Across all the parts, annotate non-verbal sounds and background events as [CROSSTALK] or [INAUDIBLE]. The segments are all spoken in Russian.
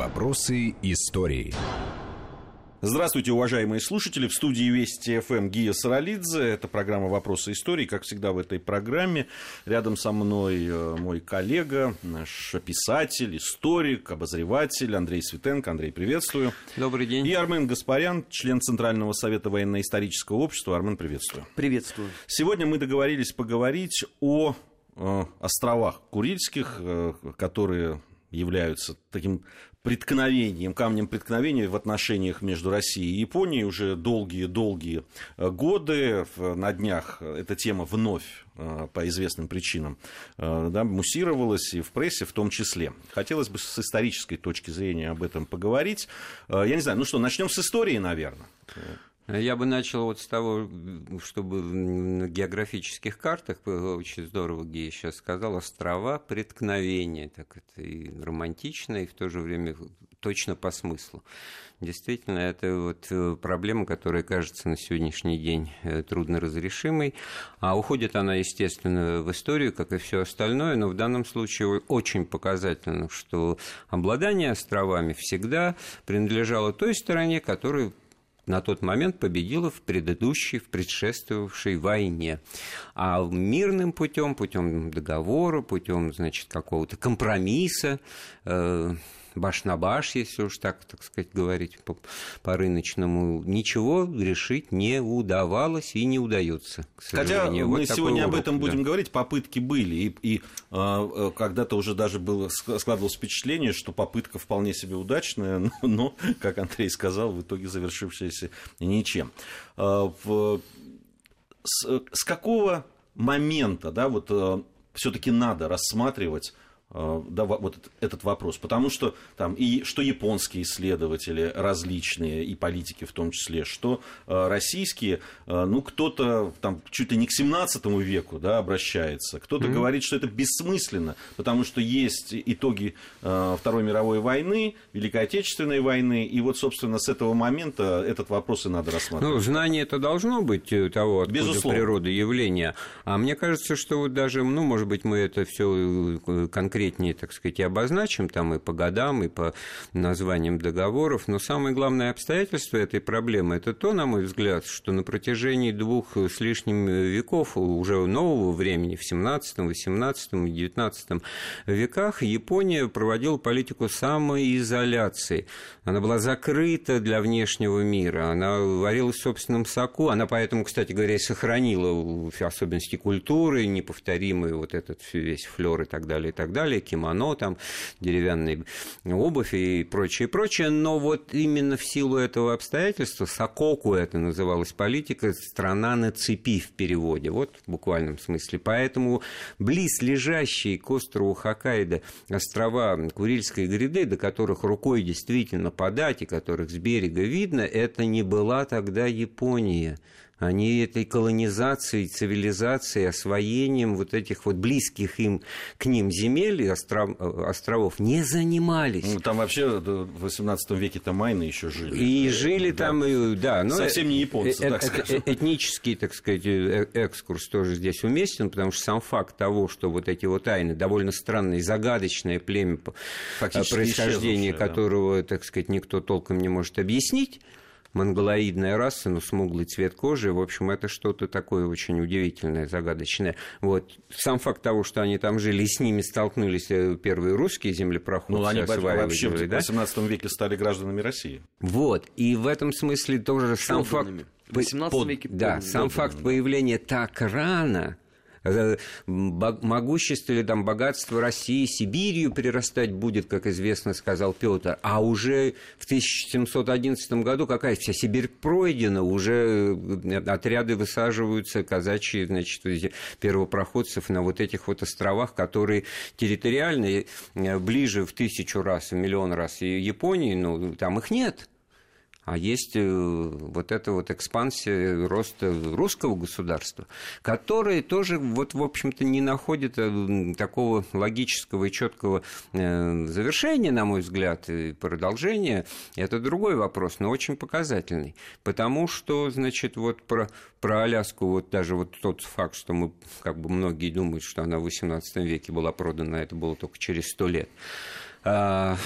Вопросы истории. Здравствуйте, уважаемые слушатели. В студии Вести ФМ Гия Саралидзе. Это программа «Вопросы истории». Как всегда в этой программе рядом со мной э, мой коллега, наш писатель, историк, обозреватель Андрей Светенко. Андрей, приветствую. Добрый день. И Армен Гаспарян, член Центрального совета военно-исторического общества. Армен, приветствую. Приветствую. Сегодня мы договорились поговорить о э, островах Курильских, э, которые являются таким преткновением, камнем преткновения в отношениях между Россией и Японией уже долгие-долгие э, годы. На днях эта тема вновь э, по известным причинам э, да, муссировалась и в прессе в том числе. Хотелось бы с исторической точки зрения об этом поговорить. Я не знаю, ну что, начнем с истории, наверное. Я бы начал вот с того, чтобы на географических картах, очень здорово Гея сейчас сказал, острова преткновения, так это и романтично, и в то же время точно по смыслу. Действительно, это вот э, проблема, которая кажется на сегодняшний день э, трудно разрешимой, а уходит она, естественно, в историю, как и все остальное, но в данном случае очень показательно, что обладание островами всегда принадлежало той стороне, которая на тот момент победила в предыдущей, в предшествовавшей войне. А мирным путем, путем договора, путем, значит, какого-то компромисса, э, баш на баш, если уж так, так сказать, говорить по, по рыночному, ничего решить не удавалось и не удается. Хотя мы вот сегодня об этом будем да. говорить, попытки были, и, и э, когда-то уже даже было складывалось впечатление, что попытка вполне себе удачная, [LAUGHS] но, но как Андрей сказал, в итоге завершившаяся ничем. Э, в, с, с какого момента, да, вот э, все-таки надо рассматривать Э, да, вот этот вопрос. Потому что там и что японские исследователи различные, и политики в том числе, что э, российские, э, ну, кто-то там чуть ли не к 17 веку да, обращается, кто-то mm-hmm. говорит, что это бессмысленно, потому что есть итоги Второй мировой войны, Великой Отечественной войны, и вот, собственно, с этого момента этот вопрос и надо рассматривать. Ну, знание это должно быть того, откуда Безусловно. природа явления. А мне кажется, что вот даже, ну, может быть, мы это все конкретно конкретнее, так сказать, обозначим там и по годам, и по названиям договоров. Но самое главное обстоятельство этой проблемы – это то, на мой взгляд, что на протяжении двух с лишним веков уже нового времени, в 17, 18 и 19 веках, Япония проводила политику самоизоляции. Она была закрыта для внешнего мира, она варилась в собственном соку, она поэтому, кстати говоря, и сохранила особенности культуры, неповторимый вот этот весь флер и так далее, и так далее далее, кимоно, там, деревянные обувь и прочее, прочее. Но вот именно в силу этого обстоятельства, Сококу это называлась политика, страна на цепи в переводе, вот в буквальном смысле. Поэтому близ лежащие к острову Хоккайдо острова Курильской гряды, до которых рукой действительно подать и которых с берега видно, это не была тогда Япония они этой колонизацией, цивилизацией, освоением вот этих вот близких им к ним земель и остров, островов не занимались. Ну, там вообще в 18 веке там майны еще жили. И жили да. там, да. Но Совсем не японцы, э, так скажем. Этнический, так сказать, э, экскурс тоже здесь уместен, потому что сам факт того, что вот эти вот тайны, довольно странное, загадочное племя Фактически происхождения которого, да. так сказать, никто толком не может объяснить, монголоидная раса, но смуглый цвет кожи. В общем, это что-то такое очень удивительное, загадочное. Вот. Сам факт того, что они там жили, и с ними столкнулись э, первые русские землепроходцы. Ну, они вообще в 18 да? веке стали гражданами России. Вот. И в этом смысле тоже сам факт... В 18 веке Да, сам факт появления так рано могущество или там богатство России Сибирью перерастать будет, как известно, сказал Петр. А уже в 1711 году какая вся Сибирь пройдена, уже э, отряды высаживаются, казачьи, значит, первопроходцев на вот этих вот островах, которые территориально э, ближе в тысячу раз, в миллион раз Японии, но там их нет а есть э, вот эта вот экспансия роста русского государства, которое тоже, вот, в общем-то, не находит э, такого логического и четкого э, завершения, на мой взгляд, и продолжения. Это другой вопрос, но очень показательный. Потому что, значит, вот про, про Аляску, вот даже вот тот факт, что мы, как бы многие думают, что она в XVIII веке была продана, это было только через сто лет. А,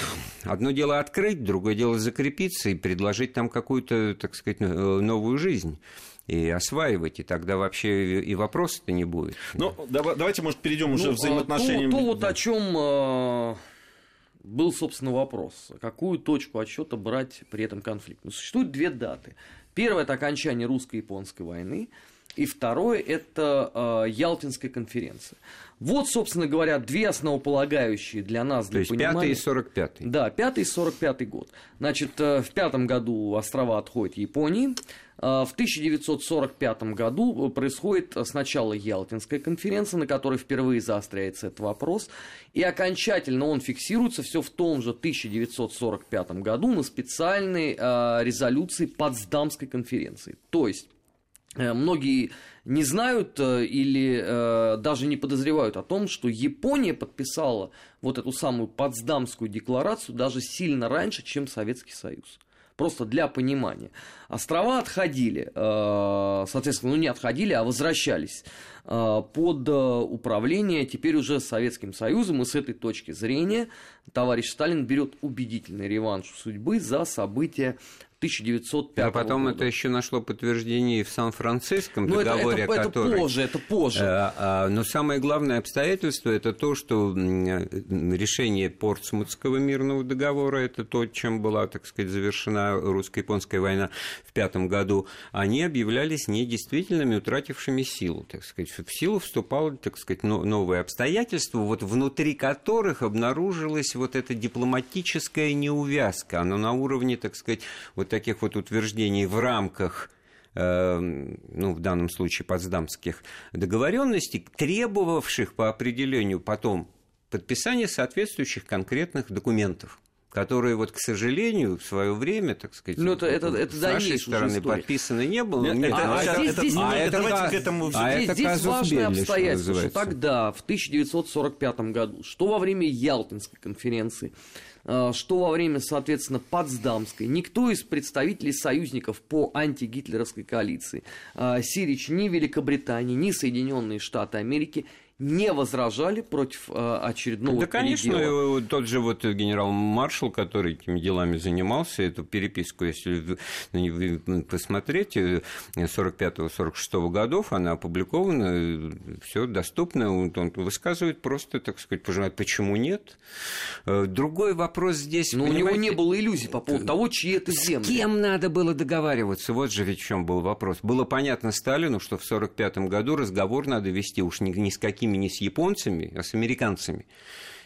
одно дело открыть, другое дело закрепиться и предложить там какую-то, так сказать, новую жизнь и осваивать, и тогда вообще и вопроса-то не будет. Ну, давайте, может, перейдем уже ну, в взаимоотношения. То, то вот о чем э, был, собственно, вопрос. Какую точку отсчета брать при этом конфликте? Ну, существует две даты. Первое – это окончание русско-японской войны, и второе – это э, Ялтинская конференция. Вот, собственно говоря, две основополагающие для нас, для То есть понимания. 5 и 45 Да, 5 и 45 год. Значит, э, в пятом году острова отходят Японии, а, в 1945 году происходит сначала Ялтинская конференция, на которой впервые заостряется этот вопрос, и окончательно он фиксируется все в том же 1945 году на специальной резолюции Потсдамской конференции. То есть э, многие не знают э, или э, даже не подозревают о том, что Япония подписала вот эту самую Потсдамскую декларацию даже сильно раньше, чем Советский Союз. Просто для понимания. Острова отходили, э, соответственно, ну не отходили, а возвращались э, под э, управление теперь уже Советским Союзом, и с этой точки зрения товарищ Сталин берет убедительный реванш судьбы за события 1905 А потом года. это еще нашло подтверждение и в Сан-Франциском ну, договоре, это, это, который... это позже, это позже. А, а, но самое главное обстоятельство это то, что решение Портсмутского мирного договора, это то, чем была, так сказать, завершена русско-японская война в пятом году, они объявлялись недействительными, утратившими силу, так сказать. В силу вступало, так сказать, новые обстоятельства, вот внутри которых обнаружилась вот эта дипломатическая неувязка, она на уровне, так сказать, вот таких вот утверждений в рамках э, ну, в данном случае Потсдамских договоренностей, требовавших по определению потом подписания соответствующих конкретных документов которые вот, к сожалению, в свое время, так сказать, ну, это, это, это с нашей стороны подписаны не было. Нет, это, а, а, здесь, это, здесь, а, это, давайте к этому... А здесь, это здесь важное обстоятельство, что тогда, в 1945 году, что во время Ялтинской конференции, Э, что во время, соответственно, Потсдамской никто из представителей союзников по антигитлеровской коалиции, э, Сирич, ни Великобритании, ни Соединенные Штаты Америки не возражали против э, очередного Да, конечно, передела. тот же вот генерал-маршал, который этими делами занимался, эту переписку, если вы посмотреть, 45-46 годов, она опубликована, все доступно, он высказывает просто, так сказать, пожелать, почему нет. Другой вопрос здесь... Но у него не было иллюзий по поводу того, чьи это земли. С кем надо было договариваться? Вот же ведь в чем был вопрос. Было понятно Сталину, что в 45 году разговор надо вести уж не, не с каким какими не с японцами, а с американцами.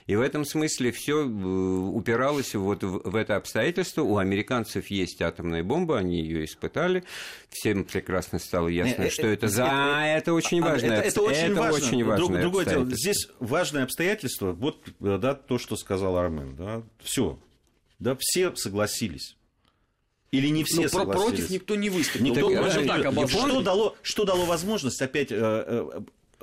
И в этом смысле все э, упиралось вот в это обстоятельство. У американцев есть атомная бомба, они ее испытали. Всем прекрасно стало ясно, э, что э, это за... А, это очень важно. Это, это очень это важно. Очень важное Другое дело. Здесь важное обстоятельство. Вот да, то, что сказал Армен. Да, все. Да, все согласились. Или не все Но согласились? Против никто не выступил. Никто, так, что, дало, что дало возможность опять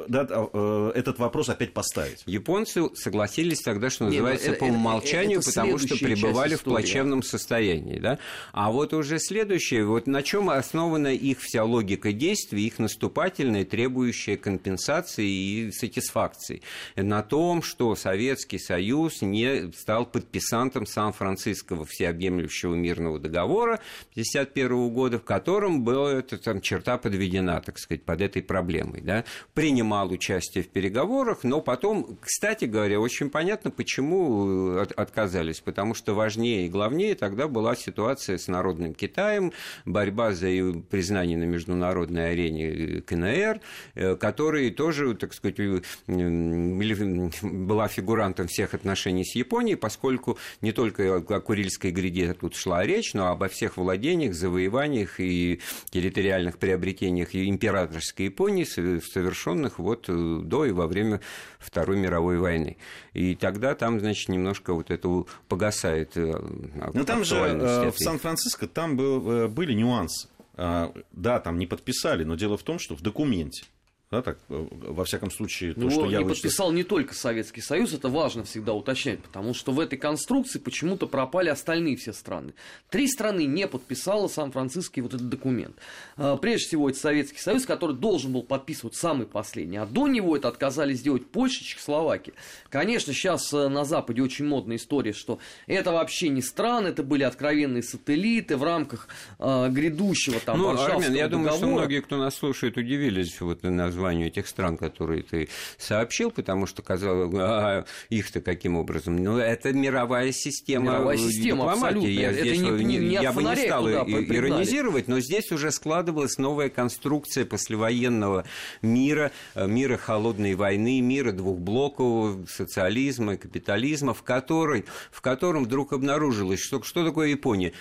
да, э, этот вопрос опять поставить. Японцы согласились тогда, что называется, Нет, ну, по умолчанию, это, это потому что пребывали в плачевном состоянии. Да? А вот уже следующее, вот на чем основана их вся логика действий, их наступательная, требующая компенсации и сатисфакции. На том, что Советский Союз не стал подписантом Сан-Франциского всеобъемлющего мирного договора 1951 года, в котором была эта там, черта подведена, так сказать, под этой проблемой. Да? Принял принимал участие в переговорах, но потом, кстати говоря, очень понятно, почему э, отказались. Потому что важнее и главнее тогда была ситуация с народным Китаем, борьба за признание на международной арене э, КНР, э, который тоже, так сказать, была фигурантом всех отношений с Японией, поскольку не только о Курильской гряде тут шла речь, но обо всех владениях, завоеваниях и территориальных приобретениях императорской Японии, совершенных их вот э, до и во время Второй мировой войны. И тогда там, значит, немножко вот это погасает э, Но там же э, в Сан-Франциско там был, были нюансы. А, да, там не подписали, но дело в том, что в документе Да, так, э, во всяком случае, то, ну, что я вычислил. подписал не только Советский Союз, это важно всегда уточнять, потому что в этой конструкции почему-то пропали остальные все страны. Три страны не подписала Сан-Франциский вот этот документ. А, прежде всего, это Советский Союз, который должен был подписывать самый последний, а до него это отказались сделать Польша, Чехословакия. Конечно, сейчас э, на Западе очень модная история, что это вообще не страны, это были откровенные сателлиты в рамках э, грядущего там ну, Армен, я думаю, что многие, кто нас слушает, удивились вот на названию этих стран, которые ты сообщил, потому что казалось, а, их-то каким образом? Ну, это мировая система Мировая система, дипломатии. Я, это здесь, не, не, не я бы не стал иронизировать, но здесь уже складывалась новая конструкция послевоенного мира, э, мира холодной войны, мира двухблокового социализма, капитализма, в, которой, в котором вдруг обнаружилось, что, что такое Япония.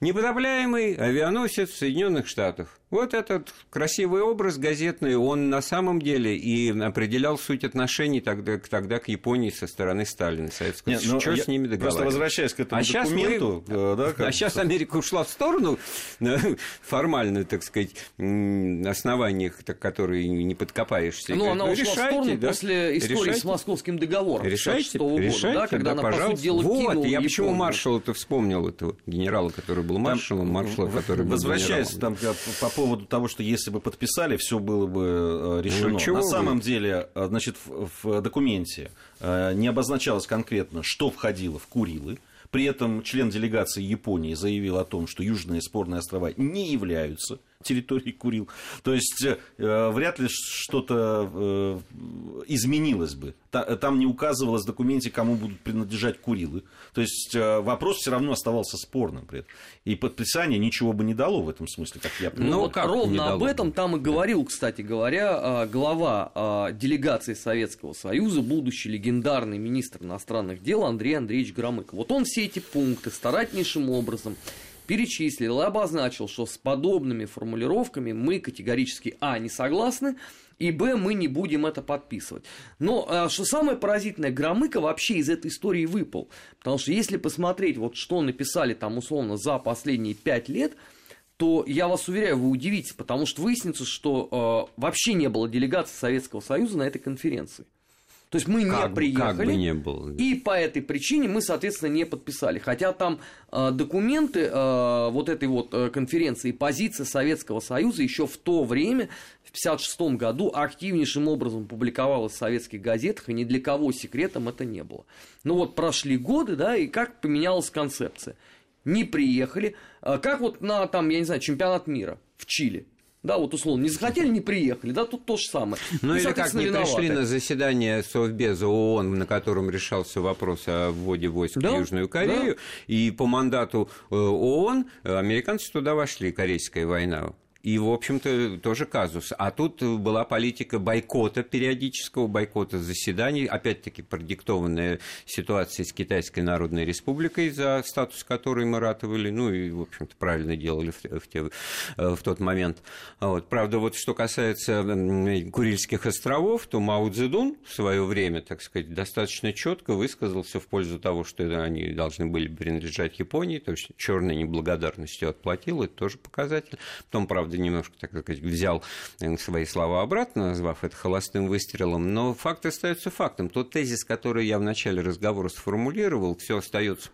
Непотопляемый авианосец Соединенных Штатов. Вот этот красивый образ газетный, он на самом деле и определял суть отношений тогда, тогда к Японии со стороны Сталина, Советского Нет, ну, Что с ними договариваться? Просто возвращаясь к этому а документу... Мы, [LAUGHS] э, да, как... А сейчас Америка ушла в сторону, э, [LAUGHS] формально, так сказать, основаниях, которые не подкопаешься. Ну, она ушла в сторону да? после истории решайте. с Московским договором решайте, года, решайте, да, когда да, она, пожалуйста. по сути дела, Вот, я почему маршала-то вспомнил этого генерала, который был маршалом, маршала, который был Возвращаясь там по поводу того, что если бы подписали, все было бы э, решено. Ну, На самом вы? деле, э, значит, в, в документе э, не обозначалось конкретно, что входило в Курилы. При этом член делегации Японии заявил о том, что Южные спорные острова не являются территории Курил. То есть э, вряд ли что-то э, изменилось бы. Та, там не указывалось в документе, кому будут принадлежать Курилы. То есть э, вопрос все равно оставался спорным при этом. И подписание ничего бы не дало в этом смысле, как я понимаю. Ну, как ровно об этом там и говорил, кстати говоря, глава делегации Советского Союза, будущий легендарный министр иностранных дел Андрей Андреевич Громыко. Вот он все эти пункты старательнейшим образом перечислил и обозначил, что с подобными формулировками мы категорически А не согласны, и Б, мы не будем это подписывать. Но а, что самое поразительное, Громыко вообще из этой истории выпал. Потому что если посмотреть, вот что написали там условно за последние пять лет, то я вас уверяю, вы удивитесь, потому что выяснится, что э, вообще не было делегации Советского Союза на этой конференции. То есть мы как, не приехали, как бы не было. и по этой причине мы, соответственно, не подписали. Хотя там э, документы э, вот этой вот э, конференции, позиция Советского Союза еще в то время, в 1956 году, активнейшим образом публиковалась в советских газетах, и ни для кого секретом это не было. Ну вот прошли годы, да, и как поменялась концепция. Не приехали, э, как вот на, там, я не знаю, чемпионат мира в Чили. Да, вот условно, не захотели, не приехали, да, тут то же самое. Ну, и, или как не виноваты. пришли на заседание Совбеза ООН, на котором решался вопрос о вводе войск да? в Южную Корею, да. и по мандату э, ООН американцы туда вошли, Корейская война. И, в общем-то, тоже казус. А тут была политика бойкота, периодического бойкота заседаний, опять-таки продиктованная ситуацией с Китайской Народной Республикой, за статус которой мы ратовали, ну и, в общем-то, правильно делали в, в, те, в тот момент. Вот. Правда, вот что касается Курильских островов, то Мао Цзэдун в свое время, так сказать, достаточно четко высказался в пользу того, что они должны были принадлежать Японии, то есть черной неблагодарностью отплатил, это тоже показатель. Потом, правда, правда, немножко, так сказать, взял э, свои слова обратно, назвав это холостым выстрелом, но факт остается фактом. Тот тезис, который я в начале разговора сформулировал, все остается,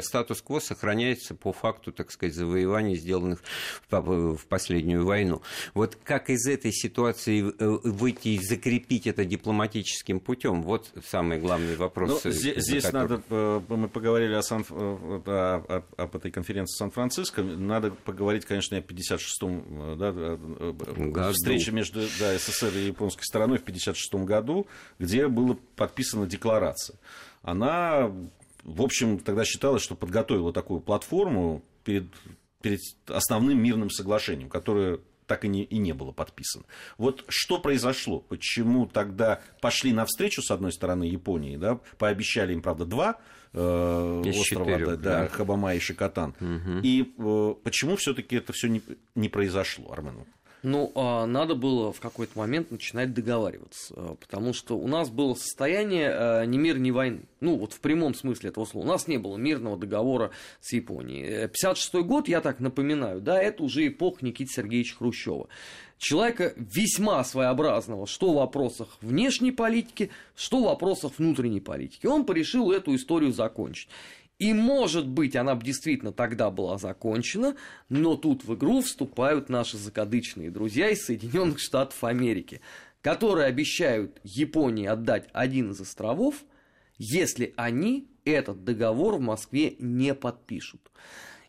статус-кво сохраняется по факту, так сказать, завоеваний, сделанных в последнюю войну. Вот как из этой ситуации э, выйти и закрепить это дипломатическим путем? Вот самый главный вопрос. Ну, здесь здесь надо, э, мы поговорили о, Сан, о, о, об этой конференции в Сан-Франциско, надо поговорить, конечно, о 56-м да, году. встреча между да, СССР и японской стороной в 1956 году, где была подписана декларация. Она, в общем, тогда считалось, что подготовила такую платформу перед, перед основным мирным соглашением, которое так и не, и не было подписано. Вот что произошло? Почему тогда пошли навстречу, с одной стороны, Японии, да, пообещали им, правда, два э, острова, четырех, да, да. Хабама и Шикотан. Угу. И э, почему все-таки это все не, не произошло, Армен? Ну, а, надо было в какой-то момент начинать договариваться, а, потому что у нас было состояние а, ни мир, ни войны. Ну, вот в прямом смысле этого слова. У нас не было мирного договора с Японией. 56 год, я так напоминаю, да, это уже эпоха Никиты Сергеевича Хрущева. Человека весьма своеобразного, что в вопросах внешней политики, что в вопросах внутренней политики. Он порешил эту историю закончить. И, может быть, она бы действительно тогда была закончена, но тут в игру вступают наши закадычные друзья из Соединенных Штатов Америки, которые обещают Японии отдать один из островов, если они этот договор в Москве не подпишут.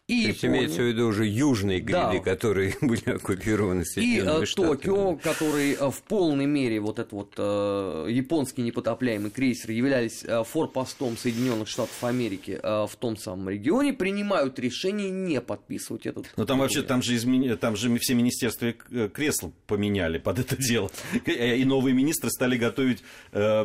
И То есть имеется в виду уже южные гриды, да. которые [LAUGHS] были оккупированы Соединенными И Штатами. Токио, который э, в полной мере, вот этот вот э, японский непотопляемый крейсер, являлись э, форпостом Соединенных Штатов Америки э, в том самом регионе, принимают решение не подписывать этот Но там вообще, там же, измен... там же все министерства э, кресла поменяли под это дело. [LAUGHS] И новые министры стали готовить э,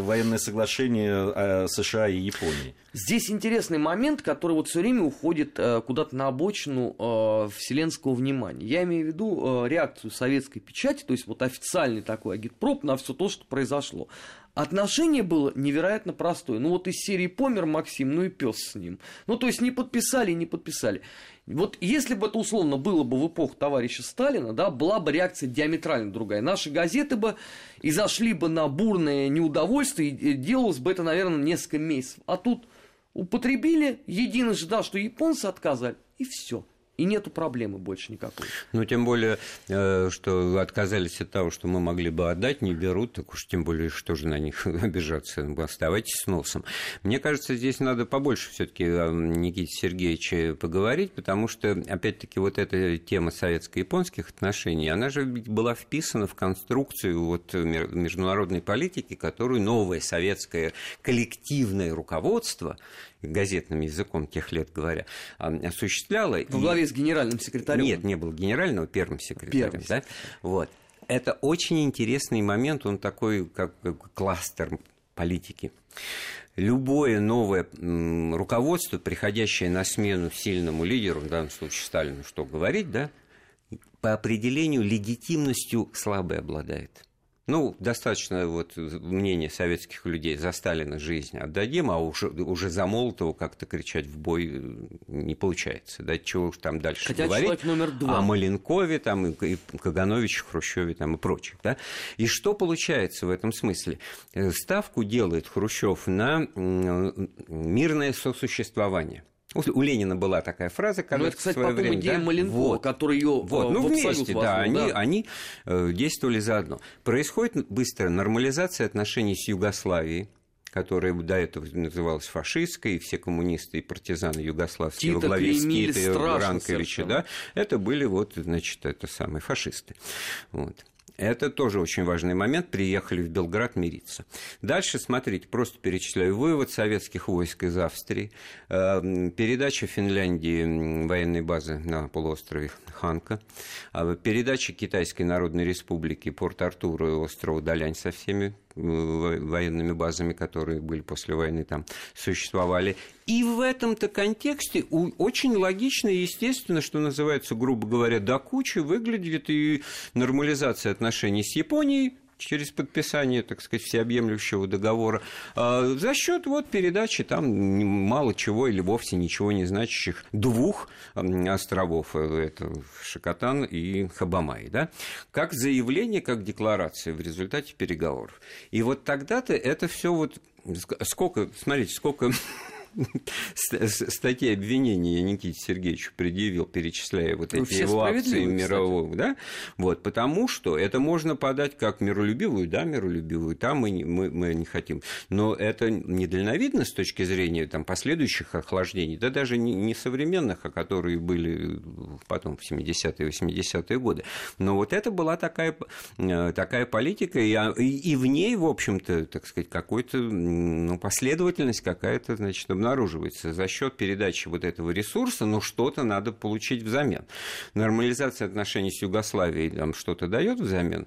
военное соглашение США и Японии. Здесь интересный момент, который вот все время уходит э, куда-то на обочину э, вселенского внимания. Я имею в виду э, реакцию советской печати, то есть вот официальный такой агитпроп на все то, что произошло. Отношение было невероятно простое. Ну вот из серии «Помер Максим», ну и пес с ним. Ну то есть не подписали, не подписали. Вот если бы это условно было бы в эпоху товарища Сталина, да, была бы реакция диаметрально другая. Наши газеты бы и зашли бы на бурное неудовольствие, и делалось бы это, наверное, несколько месяцев. А тут употребили, единожды, да, что японцы отказали, и все и нету проблемы больше никакой. Ну, тем более, э, что отказались от того, что мы могли бы отдать, не берут, так уж тем более, что же на них [LAUGHS] обижаться, оставайтесь с носом. Мне кажется, здесь надо побольше все таки о Никите Сергеевиче поговорить, потому что, опять-таки, вот эта тема советско-японских отношений, она же была вписана в конструкцию вот международной политики, которую новое советское коллективное руководство газетным языком тех лет говоря, осуществляла. В главе и... с генеральным секретарем? Нет, не был генерального, первым секретарем. Первым. Да? Вот. Это очень интересный момент, он такой, как кластер политики. Любое новое руководство, приходящее на смену сильному лидеру, в данном случае Сталину, что говорить, да, по определению легитимностью слабый обладает. Ну, достаточно вот мнения советских людей за Сталина жизнь отдадим, а уже, уже за Молотова как-то кричать в бой э, не получается. Да, чего уж там дальше Хотя говорить. номер два. О Маленкове, там, и, Кагановиче, Хрущеве там, и прочих. Да? И что получается в этом смысле? Э, ставку делает Хрущев на мирное сосуществование. У Ленина была такая фраза, когда ну, это, кстати, потом время, идея да? Маленкова, вот. который ее вот. ну, вместе, да, они, да. они э, действовали заодно. Происходит быстрая нормализация отношений с Югославией, которая до этого называлась фашистской, и все коммунисты и партизаны югославские Тита, во главе с Титой Ранковича, да, это были вот, значит, это самые фашисты. Вот. Это тоже очень важный момент. Приехали в Белград мириться. Дальше, смотрите, просто перечисляю. Вывод советских войск из Австрии, э, передача Финляндии военной базы на полуострове Ханка, а передача Китайской Народной Республики Порт-Артура и острова Далянь со всеми военными базами, которые были после войны там существовали. И в этом-то контексте очень логично и естественно, что называется, грубо говоря, до кучи выглядит и нормализация отношений с Японией, через подписание, так сказать, всеобъемлющего договора, а за счет вот передачи там мало чего или вовсе ничего не значащих двух островов, это Шакатан и Хабамай, да, как заявление, как декларация в результате переговоров. И вот тогда-то это все вот сколько, смотрите, сколько [LAUGHS] статьи обвинения я Никите Сергеевичу предъявил, перечисляя вот эти его акции мирового, да, вот, потому что это можно подать как миролюбивую, да, миролюбивую, там мы, мы, мы не хотим, но это недальновидно с точки зрения там, последующих охлаждений, да даже не, не современных, а которые были потом в 70-е, 80-е годы, но вот это была такая, э, такая политика, и, и, и в ней, в общем-то, так сказать, какой-то ну, последовательность какая-то, значит, обнаруживается за счет передачи вот этого ресурса, но что-то надо получить взамен. Нормализация отношений с Югославией нам что-то дает взамен.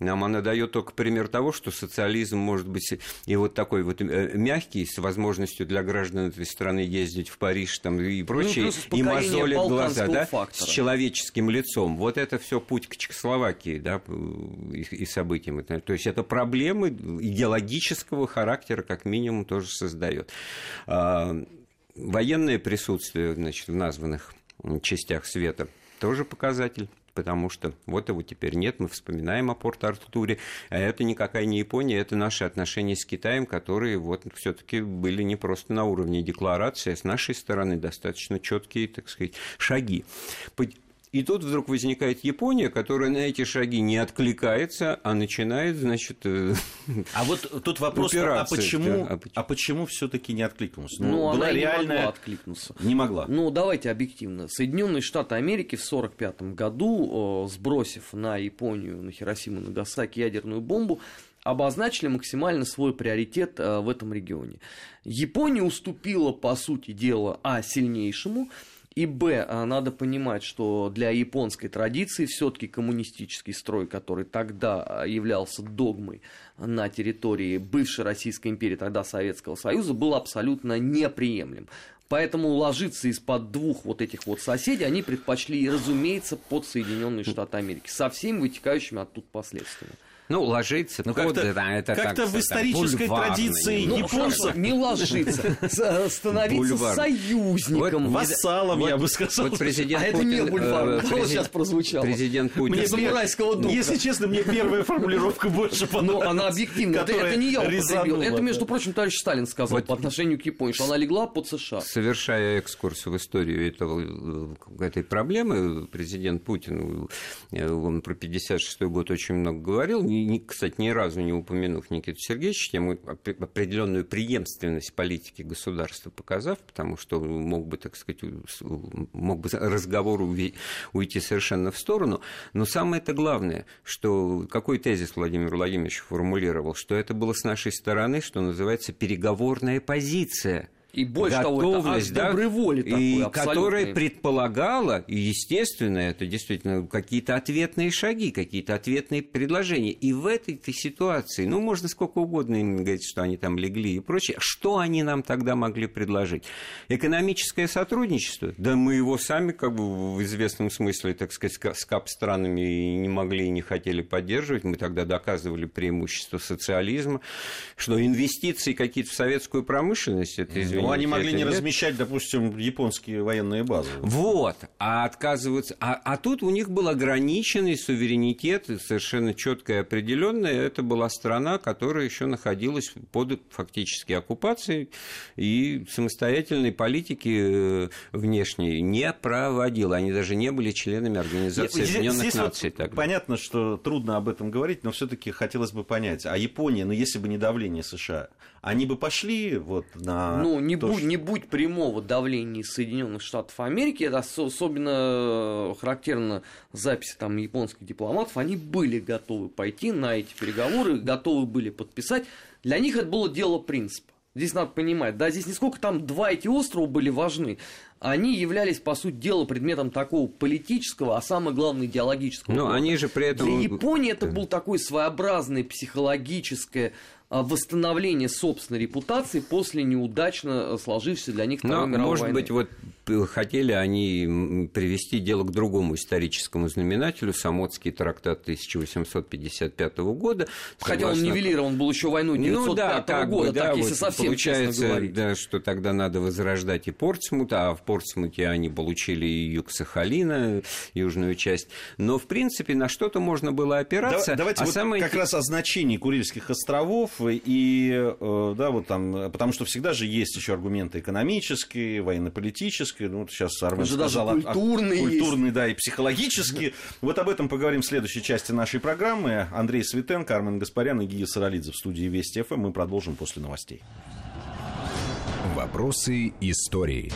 Нам она дает только пример того, что социализм может быть и вот такой вот э, мягкий, с возможностью для граждан этой страны ездить в Париж там, и прочее, ну, и мозолит глаза, да, с человеческим лицом. Вот это все путь к Чехословакии, да, и, и событиям. То есть это проблемы идеологического характера, как минимум, тоже создает. А, военное присутствие значит, в названных частях света тоже показатель потому что вот его теперь нет, мы вспоминаем о Порт-Артуре, а это никакая не Япония, это наши отношения с Китаем, которые вот все-таки были не просто на уровне декларации, а с нашей стороны достаточно четкие, так сказать, шаги. И тут вдруг возникает Япония, которая на эти шаги не откликается, а начинает, значит, э, [LAUGHS] А вот тут вопрос, а почему, да, а, а почему все-таки не откликнулась? Ну, ну была она реальная... не могла откликнуться. Не могла. Ну, давайте объективно. Соединенные Штаты Америки в 1945 году, сбросив на Японию, на Хиросиму, на Гасаки ядерную бомбу, обозначили максимально свой приоритет э, в этом регионе. Япония уступила, по сути дела, а сильнейшему, и Б, а, надо понимать, что для японской традиции все-таки коммунистический строй, который тогда а, являлся догмой на территории бывшей Российской империи, тогда Советского Союза, был абсолютно неприемлем. Поэтому ложиться из-под двух вот этих вот соседей они предпочли, разумеется, под Соединенные Штаты Америки, со всеми вытекающими оттуда последствиями. Ну, ложиться ну, как-то, да, это как-то в исторической традиции ну, японцев... [LAUGHS] Не ложиться, становиться союзником. Вот, вассалом, я бы сказал. Вот президент а это не бульвар, э, сейчас прозвучало. Президент Путин. Мне самурайского духа. Если честно, мне первая формулировка больше [LAUGHS] понравилась. Но она объективна. Это не я употребил. Это, между прочим, товарищ Сталин сказал по отношению к Японии, что она легла под США. Совершая экскурс в историю этого, э, этой проблемы, президент Путин, э, он про 56 год очень много говорил, кстати, ни разу не упомянув Никиту Сергеевича, ему определенную преемственность политики государства показав, потому что мог бы, так сказать, мог бы разговор уйти совершенно в сторону. Но самое это главное, что какой тезис Владимир Владимирович формулировал, что это было с нашей стороны, что называется, переговорная позиция – и больше готовность, того, это доброй воли такой, и которая предполагала, и естественно, это действительно какие-то ответные шаги, какие-то ответные предложения. И в этой ситуации, ну, можно сколько угодно им говорить, что они там легли и прочее, что они нам тогда могли предложить? Экономическое сотрудничество? Да мы его сами, как бы в известном смысле, так сказать, с кап-странами не могли и не хотели поддерживать. Мы тогда доказывали преимущество социализма, что инвестиции какие-то в советскую промышленность, это, извините, ну, они могли не нет. размещать, допустим, японские военные базы. Вот. А отказываются. А, а тут у них был ограниченный суверенитет, совершенно четко и определенный. Это была страна, которая еще находилась под фактически оккупацией и самостоятельной политики э, внешней не проводила. Они даже не были членами Организации Объединенных Наций. Вот понятно, что трудно об этом говорить, но все-таки хотелось бы понять, а Япония, ну если бы не давление США, они бы пошли вот на... Ну, не, то, будь, что... не будь прямого давления Соединенных Штатов Америки, это особенно характерно записи там японских дипломатов, они были готовы пойти на эти переговоры, готовы были подписать. Для них это было дело принципа. Здесь надо понимать, да, здесь не сколько там два эти острова были важны, они являлись, по сути дела, предметом такого политического, а самое главное, идеологического. Но они же при этом... Для Японии это был такой своеобразный психологическое восстановление собственной репутации после неудачно сложившейся для них Второй Но, мировой может войны. быть, вот хотели они привести дело к другому историческому знаменателю, Самотский трактат 1855 года. Хотя согласно... он нивелирован был еще войну 1905 ну, да, как года, бы, да, так, вот если совсем получается, говорить. Да, что тогда надо возрождать и Портсмут, а в Портсмуте они получили и юг Сахалина, южную часть. Но, в принципе, на что-то можно было опираться. Да, давайте а вот самое... как раз о значении Курильских островов и, э, да, вот там, потому что всегда же есть еще аргументы экономические, военно-политические, ну, вот сейчас Армен Уже сказал, даже культурные, культурные, да, и психологические. Вот об этом поговорим в следующей части нашей программы. Андрей Светенко, Армен Гаспарян и Гия Саралидзе в студии Вести ФМ. Мы продолжим после новостей. Вопросы истории.